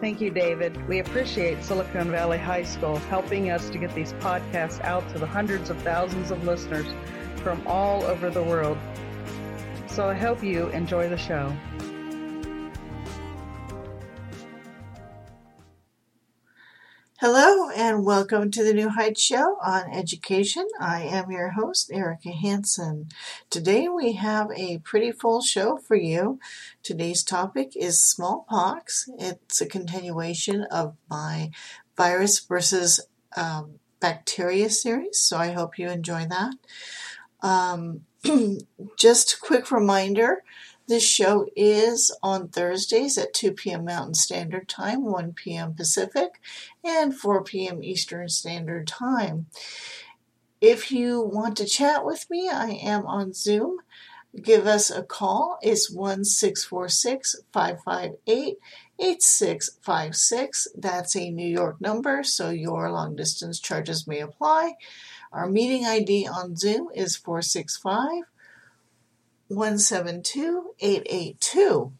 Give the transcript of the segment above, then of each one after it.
Thank you, David. We appreciate Silicon Valley High School helping us to get these podcasts out to the hundreds of thousands of listeners from all over the world. So I hope you enjoy the show. Hello and welcome to the New Heights Show on Education. I am your host, Erika Hanson. Today we have a pretty full show for you. Today's topic is smallpox. It's a continuation of my virus versus um, bacteria series, so I hope you enjoy that. Um, just a quick reminder this show is on Thursdays at 2 p.m. Mountain Standard Time, 1 p.m. Pacific, and 4 p.m. Eastern Standard Time. If you want to chat with me, I am on Zoom. Give us a call. It's 1 558 8656. That's a New York number, so your long distance charges may apply. Our meeting ID on Zoom is 465 172882.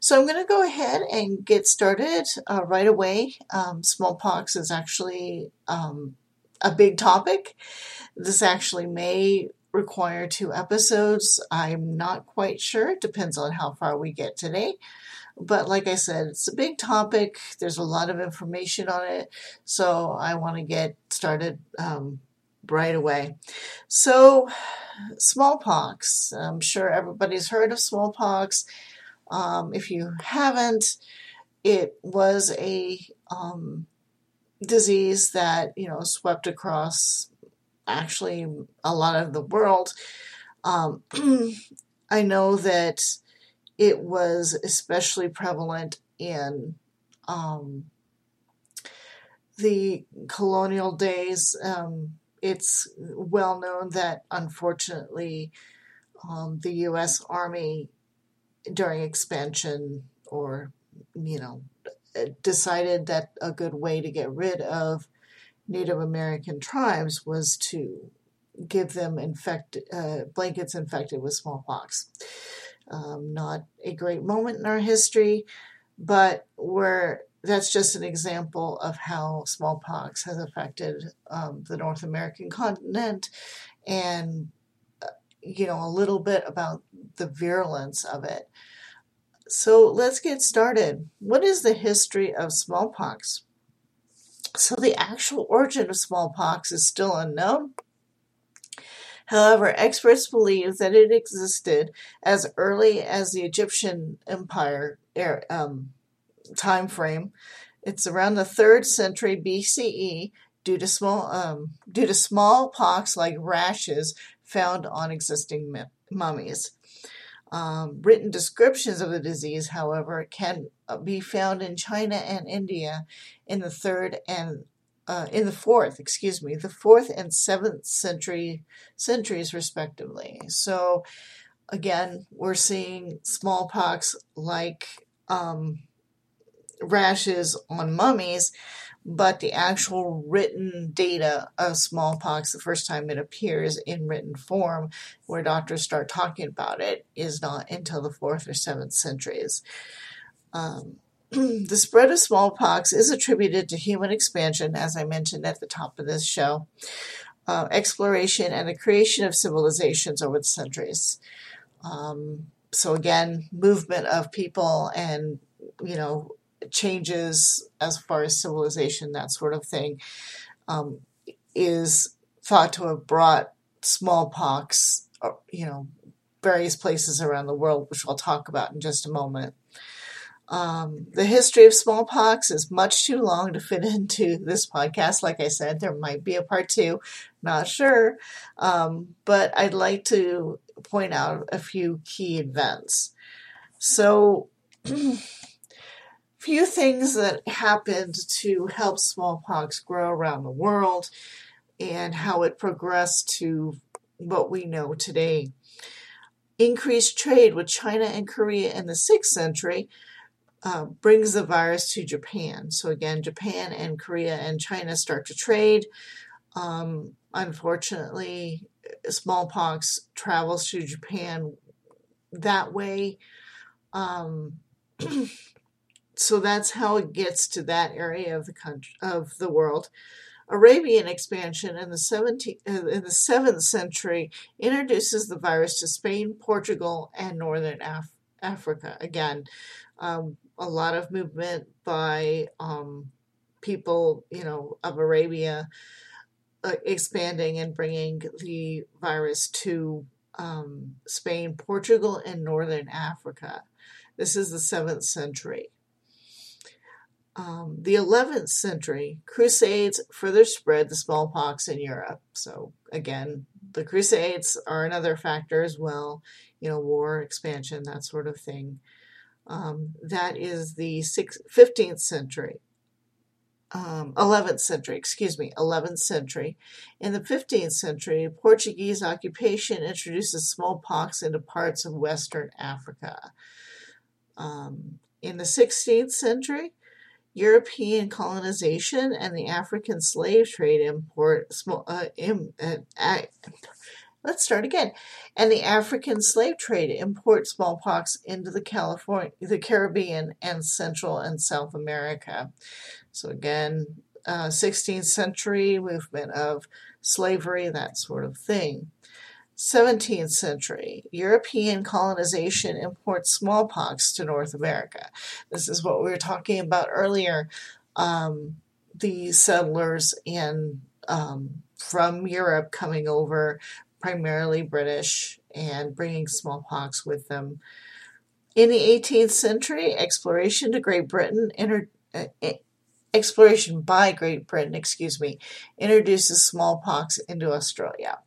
So I'm going to go ahead and get started uh, right away. Um, smallpox is actually um, a big topic. This actually may require two episodes. I'm not quite sure. It depends on how far we get today. But like I said, it's a big topic. There's a lot of information on it. So I want to get started um, right away. So, smallpox. I'm sure everybody's heard of smallpox. Um, if you haven't, it was a um, disease that you know swept across actually a lot of the world. Um, I know that it was especially prevalent in um, the colonial days. Um, it's well known that unfortunately um, the U.S. Army during expansion or you know decided that a good way to get rid of Native American tribes was to give them infect, uh, blankets infected with smallpox. Um, not a great moment in our history, but we're that's just an example of how smallpox has affected um, the North American continent and, uh, you know, a little bit about the virulence of it. So let's get started. What is the history of smallpox? So the actual origin of smallpox is still unknown. However, experts believe that it existed as early as the Egyptian Empire er, um, time frame. It's around the third century BCE due to small um, due to smallpox-like rashes found on existing mummies. Um, written descriptions of the disease, however, can uh, be found in China and India in the third and uh, in the fourth, excuse me, the fourth and seventh century centuries respectively. So, again, we're seeing smallpox like um, rashes on mummies, but the actual written data of smallpox, the first time it appears in written form, where doctors start talking about it, is not until the fourth or seventh centuries. Um, the spread of smallpox is attributed to human expansion, as I mentioned at the top of this show. uh, exploration and the creation of civilizations over the centuries. Um, so again, movement of people and you know changes as far as civilization, that sort of thing, um, is thought to have brought smallpox, uh, you know, various places around the world, which I'll talk about in just a moment. Um, the history of smallpox is much too long to fit into this podcast. Like I said, there might be a part two, not sure. Um, but I'd like to point out a few key events. So, few things that happened to help smallpox grow around the world and how it progressed to what we know today. Increased trade with China and Korea in the 6th century uh, brings the virus to Japan. So, again, Japan and Korea and China start to trade. Um, unfortunately, smallpox travels to Japan that way. Um, so that's how it gets to that area of the country of the world. Arabian expansion in the 17th, uh, in the 7th century introduces the virus to Spain, Portugal, and northern Af- Africa. Again, um, a lot of movement by um, people, you know, of Arabia uh, expanding and bringing the virus to um, Spain, Portugal, and northern Africa. This is the 7th century. Um, the 11th century, Crusades further spread the smallpox in Europe. So, again, the Crusades are another factor as well, you know, war, expansion, that sort of thing. Um, that is the 15th century. Um, 11th century, excuse me, 11th century. In the 15th century, Portuguese occupation introduces smallpox into parts of Western Africa. Um, in the 16th century, European colonization and the African slave trade import uh, Im, uh, let's start again. And the African slave trade import smallpox into the California, the Caribbean, and Central and South America. So again, uh, 16th century movement of slavery, that sort of thing. 17th century, European colonization imports smallpox to North America. This is what we were talking about earlier. Um, the settlers in um, from Europe coming over, primarily British, and bringing smallpox with them. In the 18th century, exploration to Great Britain. Uh, exploration by Great Britain, excuse me, introduces smallpox into Australia.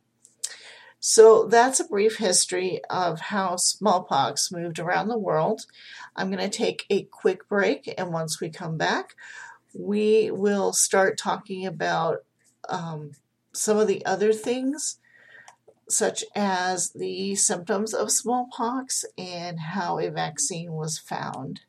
So that's a brief history of how smallpox moved around the world. I'm going to take a quick break, and once we come back, we will start talking about um, some of the other things, such as the symptoms of smallpox and how a vaccine was found.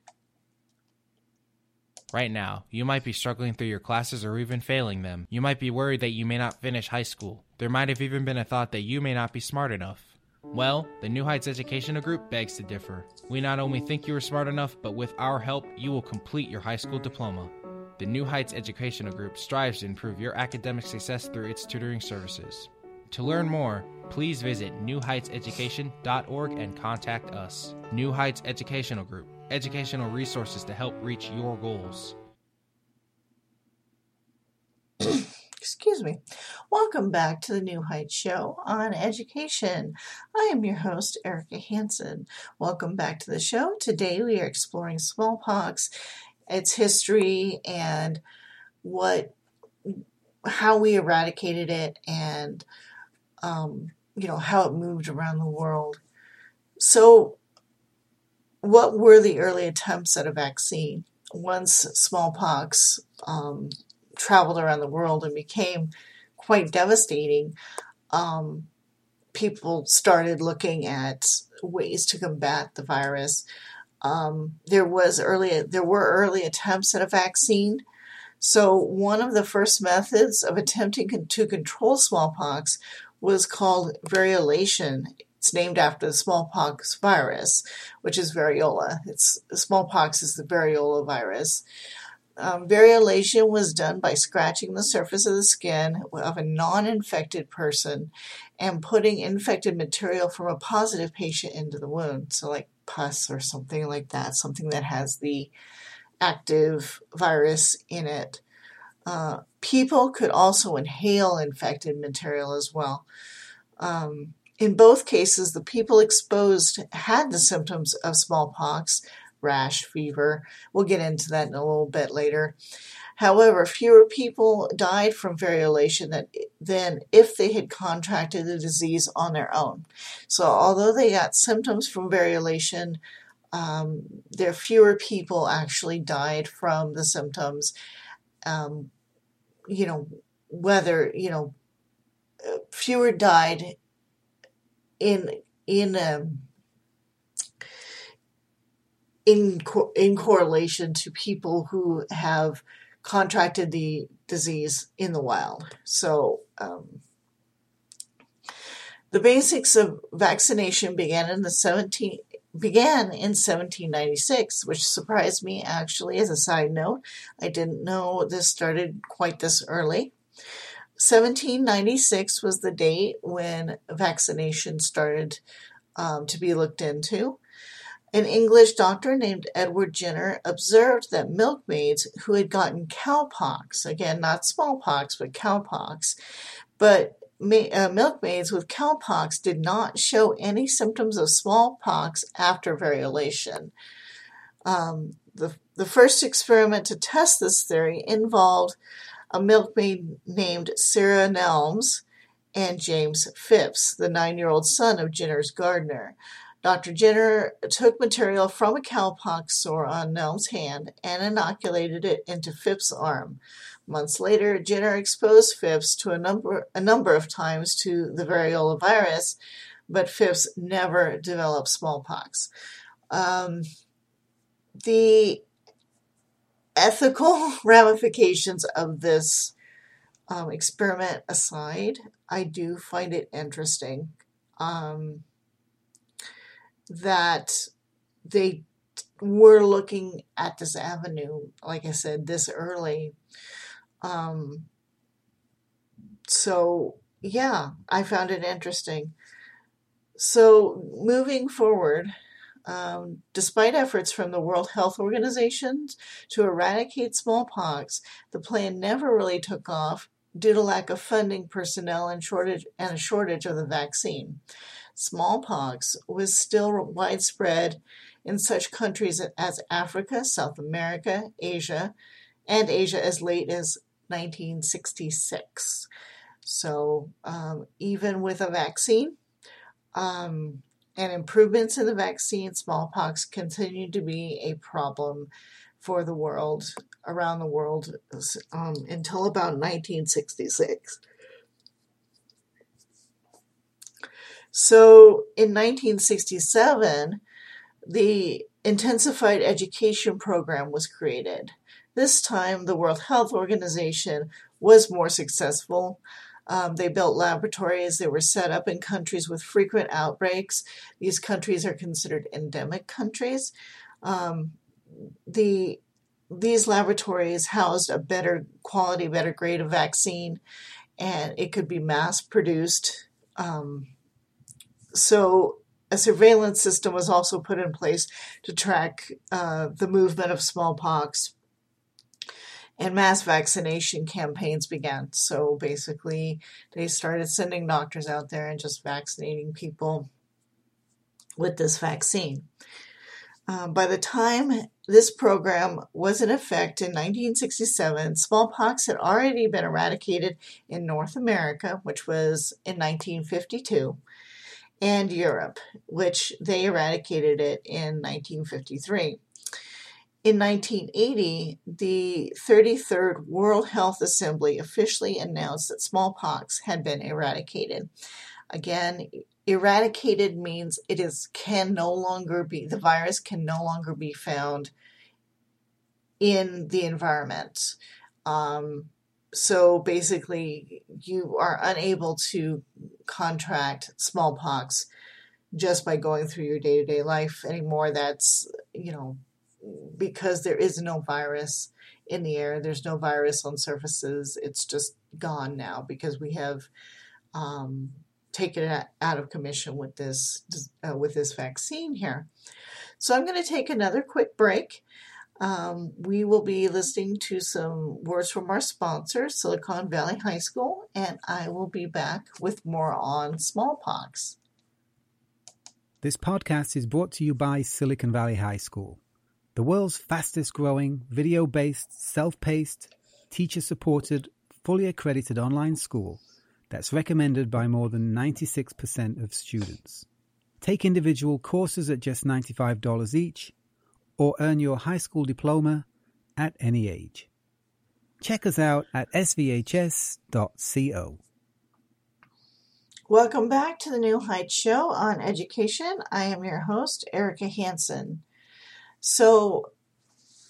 Right now, you might be struggling through your classes or even failing them. You might be worried that you may not finish high school. There might have even been a thought that you may not be smart enough. Well, the New Heights Educational Group begs to differ. We not only think you are smart enough, but with our help, you will complete your high school diploma. The New Heights Educational Group strives to improve your academic success through its tutoring services. To learn more, please visit newheightseducation.org and contact us. New Heights Educational Group educational resources to help reach your goals. Excuse me. Welcome back to the New Heights Show on education. I am your host, Erika Hanson. Welcome back to the show. Today we are exploring smallpox, its history, and what, how we eradicated it, and um, you know how it moved around the world. So what were the early attempts at a vaccine? Once smallpox um, traveled around the world and became quite devastating, um, people started looking at ways to combat the virus. Um, there was early there were early attempts at a vaccine. So one of the first methods of attempting to control smallpox was called variolation. It's named after the smallpox virus, which is variola. It's smallpox is the variola virus. Um, variolation was done by scratching the surface of the skin of a non infected person and putting infected material from a positive patient into the wound. So, like pus or something like that, something that has the active virus in it. Uh, people could also inhale infected material as well. Um, in both cases, the people exposed had the symptoms of smallpox, rash, fever. We'll get into that in a little bit later. However, fewer people died from variolation than if they had contracted the disease on their own. So, although they got symptoms from variolation, um, there fewer people actually died from the symptoms. Um, you know, whether you know, fewer died in in um, in co- in correlation to people who have contracted the disease in the wild. So um, the basics of vaccination began in the 17 began in 1796, which surprised me actually as a side note. I didn't know this started quite this early. 1796 was the date when vaccination started um, to be looked into. An English doctor named Edward Jenner observed that milkmaids who had gotten cowpox, again, not smallpox, but cowpox, but uh, milkmaids with cowpox did not show any symptoms of smallpox after variolation. Um, the, the first experiment to test this theory involved a milkmaid named Sarah Nelmes and James Phipps, the nine year old son of Jenner's gardener. Dr. Jenner took material from a cowpox sore on Nelm's hand and inoculated it into Phipps' arm. Months later, Jenner exposed Phipps to a number, a number of times to the variola virus, but Phipps never developed smallpox. Um, the ethical ramifications of this um, experiment aside, I do find it interesting. Um, that they were looking at this avenue, like I said, this early. Um, so, yeah, I found it interesting. So, moving forward, um, despite efforts from the World Health Organization to eradicate smallpox, the plan never really took off due to lack of funding, personnel, and shortage and a shortage of the vaccine smallpox was still widespread in such countries as Africa, South America, Asia, and Asia as late as 1966. So, um, even with a vaccine um, and improvements in the vaccine, smallpox continued to be a problem for the world, around the world, um, until about 1966. So in 1967, the Intensified Education Program was created. This time, the World Health Organization was more successful. Um, they built laboratories. They were set up in countries with frequent outbreaks. These countries are considered endemic countries. Um, the these laboratories housed a better quality, better grade of vaccine, and it could be mass produced. Um, so a surveillance system was also put in place to track uh, the movement of smallpox and mass vaccination campaigns began. So basically, they started sending doctors out there and just vaccinating people with this vaccine. Um, by the time this program was in effect in 1967, smallpox had already been eradicated in North America, which was in 1952 and Europe, which they eradicated it in 1953. In 1980, the 33rd World Health Assembly officially announced that smallpox had been eradicated. Again, eradicated means it is can no longer be the virus can no longer be found in the environment. Um, so basically, you are unable to contract smallpox just by going through your day to day life anymore. That's, you know, because there is no virus in the air. There's no virus on surfaces. It's just gone now because we have um, taken it out of commission with this uh, with this vaccine here. So I'm going to take another quick break. Um, we will be listening to some words from our sponsor, Silicon Valley High School, and I will be back with more on smallpox. This podcast is brought to you by Silicon Valley High School, the world's fastest growing, video based, self paced, teacher supported, fully accredited online school that's recommended by more than 96% of students. Take individual courses at just $95 each or earn your high school diploma at any age. Check us out at svhs.co. Welcome back to the New Heights Show on Education. I am your host, Erika Hanson. So,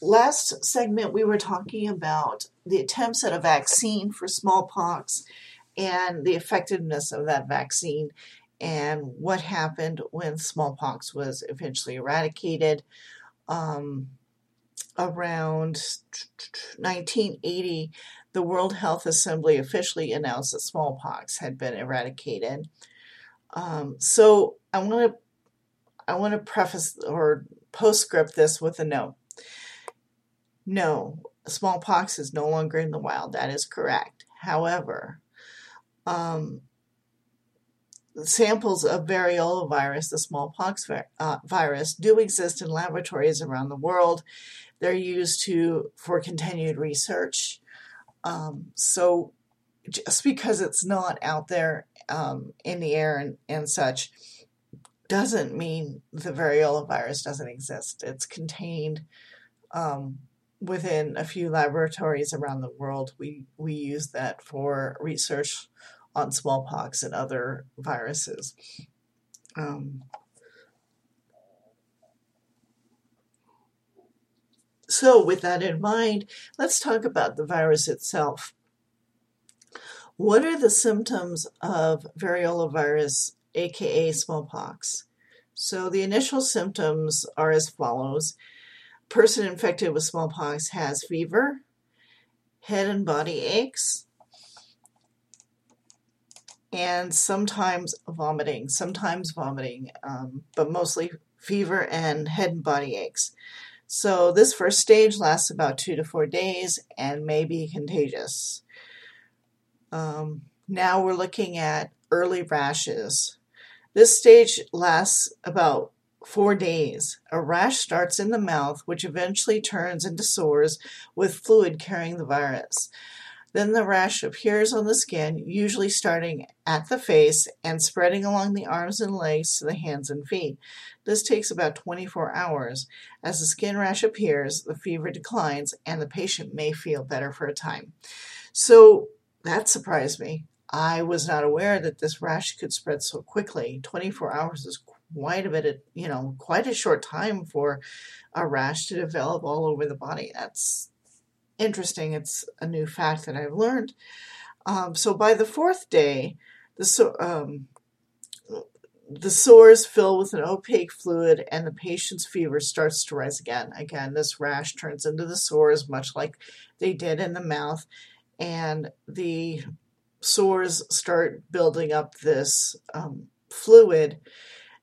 last segment we were talking about the attempts at a vaccine for smallpox and the effectiveness of that vaccine and what happened when smallpox was eventually eradicated um, around 1980, the World Health Assembly officially announced that smallpox had been eradicated. Um, so I want to I want to preface or postscript this with a note. No, smallpox is no longer in the wild. That is correct. However, um, samples of variola virus, the smallpox uh, virus, do exist in laboratories around the world. They're used to for continued research. Um, so just because it's not out there um, in the air and, and such doesn't mean the variola virus doesn't exist. It's contained um, within a few laboratories around the world. We we use that for research on smallpox and other viruses. Um, so, with that in mind, let's talk about the virus itself. What are the symptoms of variola virus, aka smallpox? So, the initial symptoms are as follows person infected with smallpox has fever, head and body aches, and sometimes vomiting, sometimes vomiting, um, but mostly fever and head and body aches. So, this first stage lasts about two to four days and may be contagious. Um, now we're looking at early rashes. This stage lasts about four days. A rash starts in the mouth, which eventually turns into sores with fluid carrying the virus. Then the rash appears on the skin, usually starting at the face and spreading along the arms and legs to the hands and feet. This takes about 24 hours. As the skin rash appears, the fever declines and the patient may feel better for a time. So that surprised me. I was not aware that this rash could spread so quickly. 24 hours is quite a bit of, you know, quite a short time for a rash to develop all over the body. That's interesting. It's a new fact that I've learned. Um, so by the fourth day, the so, um, the sores fill with an opaque fluid, and the patient's fever starts to rise again. Again, this rash turns into the sores, much like they did in the mouth, and the sores start building up this um, fluid,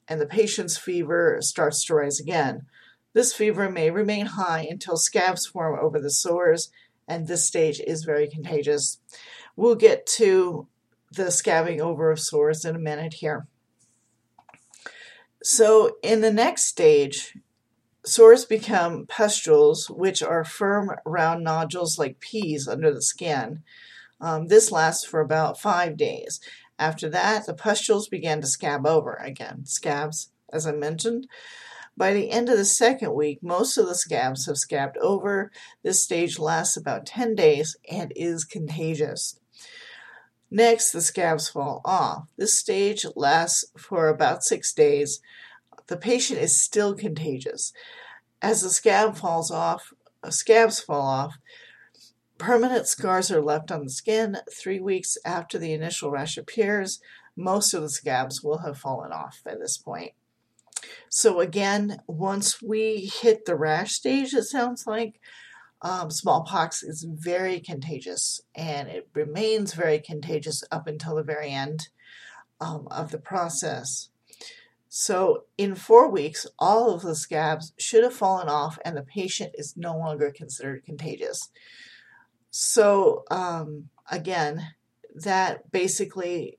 and the patient's fever starts to rise again. This fever may remain high until scabs form over the sores, and this stage is very contagious. We'll get to the scabbing over of sores in a minute here. So, in the next stage, sores become pustules, which are firm, round nodules like peas under the skin. Um, this lasts for about five days. After that, the pustules begin to scab over again. Scabs, as I mentioned. By the end of the second week, most of the scabs have scabbed over. This stage lasts about 10 days and is contagious. Next, the scabs fall off. This stage lasts for about six days. The patient is still contagious. As the scab falls off, scabs fall off, permanent scars are left on the skin. Three weeks after the initial rash appears, most of the scabs will have fallen off by this point. So, again, once we hit the rash stage, it sounds like um, smallpox is very contagious and it remains very contagious up until the very end um, of the process. So, in four weeks, all of the scabs should have fallen off and the patient is no longer considered contagious. So, um, again, that basically,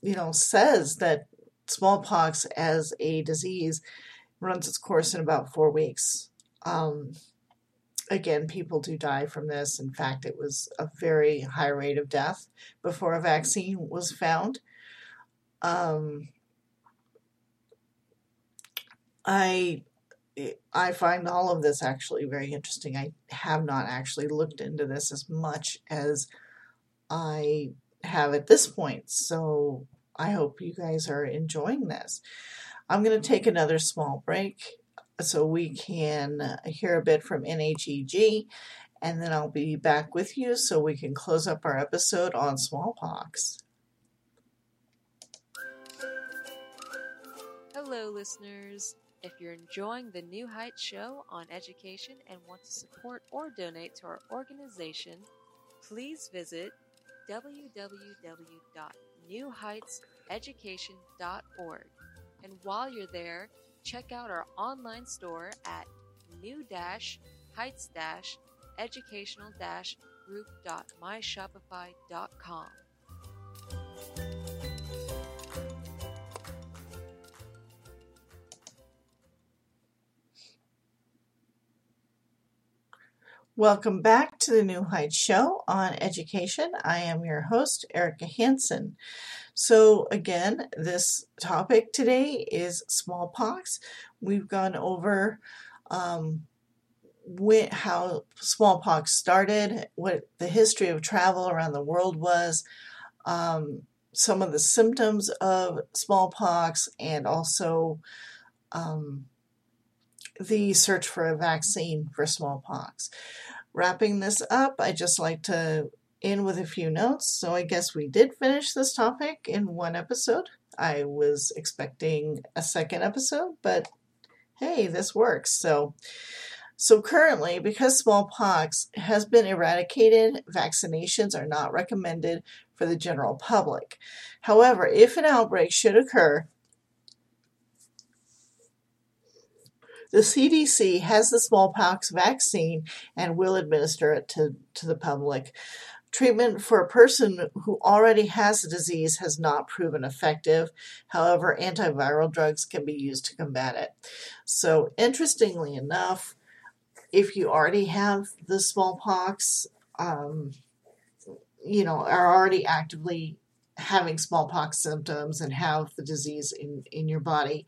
you know, says that smallpox as a disease runs its course in about four weeks. Um, again, people do die from this. In fact, it was a very high rate of death before a vaccine was found. Um, I I find all of this actually very interesting. I have not actually looked into this as much as I have at this point, so I hope you guys are enjoying this. I'm going to take another small break uh, so we can uh, hear a bit from NHEG, and then I'll be back with you so we can close up our episode on smallpox. Hello, listeners. If you're enjoying the New Heights show on education and want to support or donate to our organization, please visit www.newheightseducation.org. And while you're there, check out our online store at new-heights-educational-group.myshopify.com. Welcome back to the New Heights Show on education. I am your host, Erika Hanson. So, again, this topic today is smallpox. We've gone over um, how smallpox started, what the history of travel around the world was, um, some of the symptoms of smallpox, and also um, the search for a vaccine for smallpox. Wrapping this up, I just like to end with a few notes. So I guess we did finish this topic in one episode. I was expecting a second episode, but hey, this works. So so currently, because smallpox has been eradicated, vaccinations are not recommended for the general public. However, if an outbreak should occur, The CDC has the smallpox vaccine and will administer it to, to the public. Treatment for a person who already has the disease has not proven effective. However, antiviral drugs can be used to combat it. So, interestingly enough, if you already have the smallpox, um, you know, are already actively having smallpox symptoms and have the disease in, in your body,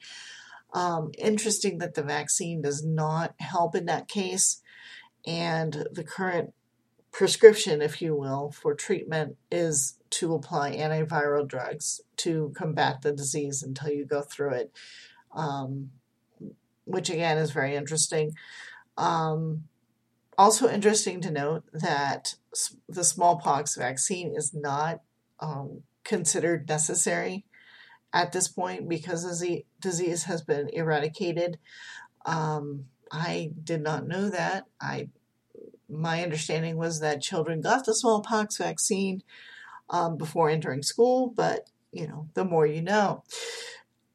um, interesting that the vaccine does not help in that case, and the current prescription, if you will, for treatment is to apply antiviral drugs to combat the disease until you go through it, um, which again is very interesting. Um, also interesting to note that the smallpox vaccine is not um, considered necessary at this point because the disease has been eradicated. Um, I did not know that. I my understanding was that children got the smallpox vaccine um, before entering school, but you know, the more you know.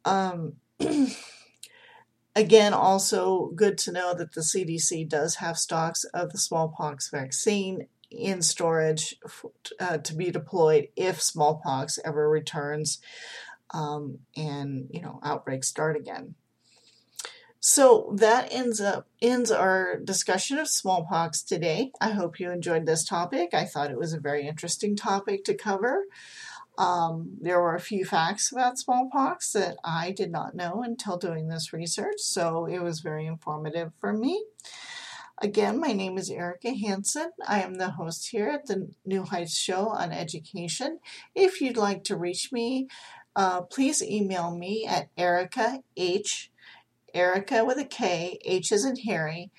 Um, again, also good to know that the CDC does have stocks of the smallpox vaccine in storage uh, to be deployed if smallpox ever returns um, and you know outbreaks start again. So that ends up ends our discussion of smallpox today. I hope you enjoyed this topic. I thought it was a very interesting topic to cover. Um, there were a few facts about smallpox that I did not know until doing this research, so it was very informative for me. Again, my name is Erika Hanson. I am the host here at the New Heights Show on Education. If you'd like to reach me, uh, please email me at Erika H, Erika with a K, H is in Harry,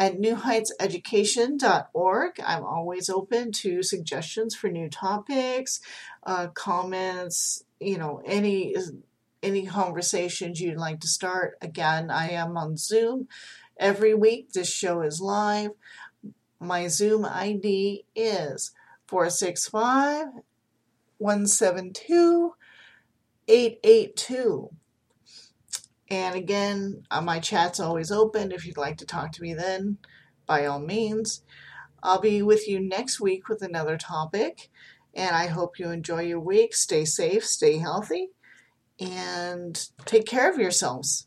at newheightseducation.org. I'm always open to suggestions for new topics, uh, comments, you know, any any conversations you'd like to start. Again, I am on Zoom every week. This show is live. My Zoom ID is 465 172 882. And again, uh, my chat's always open. If you'd like to talk to me then, by all means. I'll be with you next week with another topic. And I hope you enjoy your week. Stay safe, stay healthy, and take care of yourselves.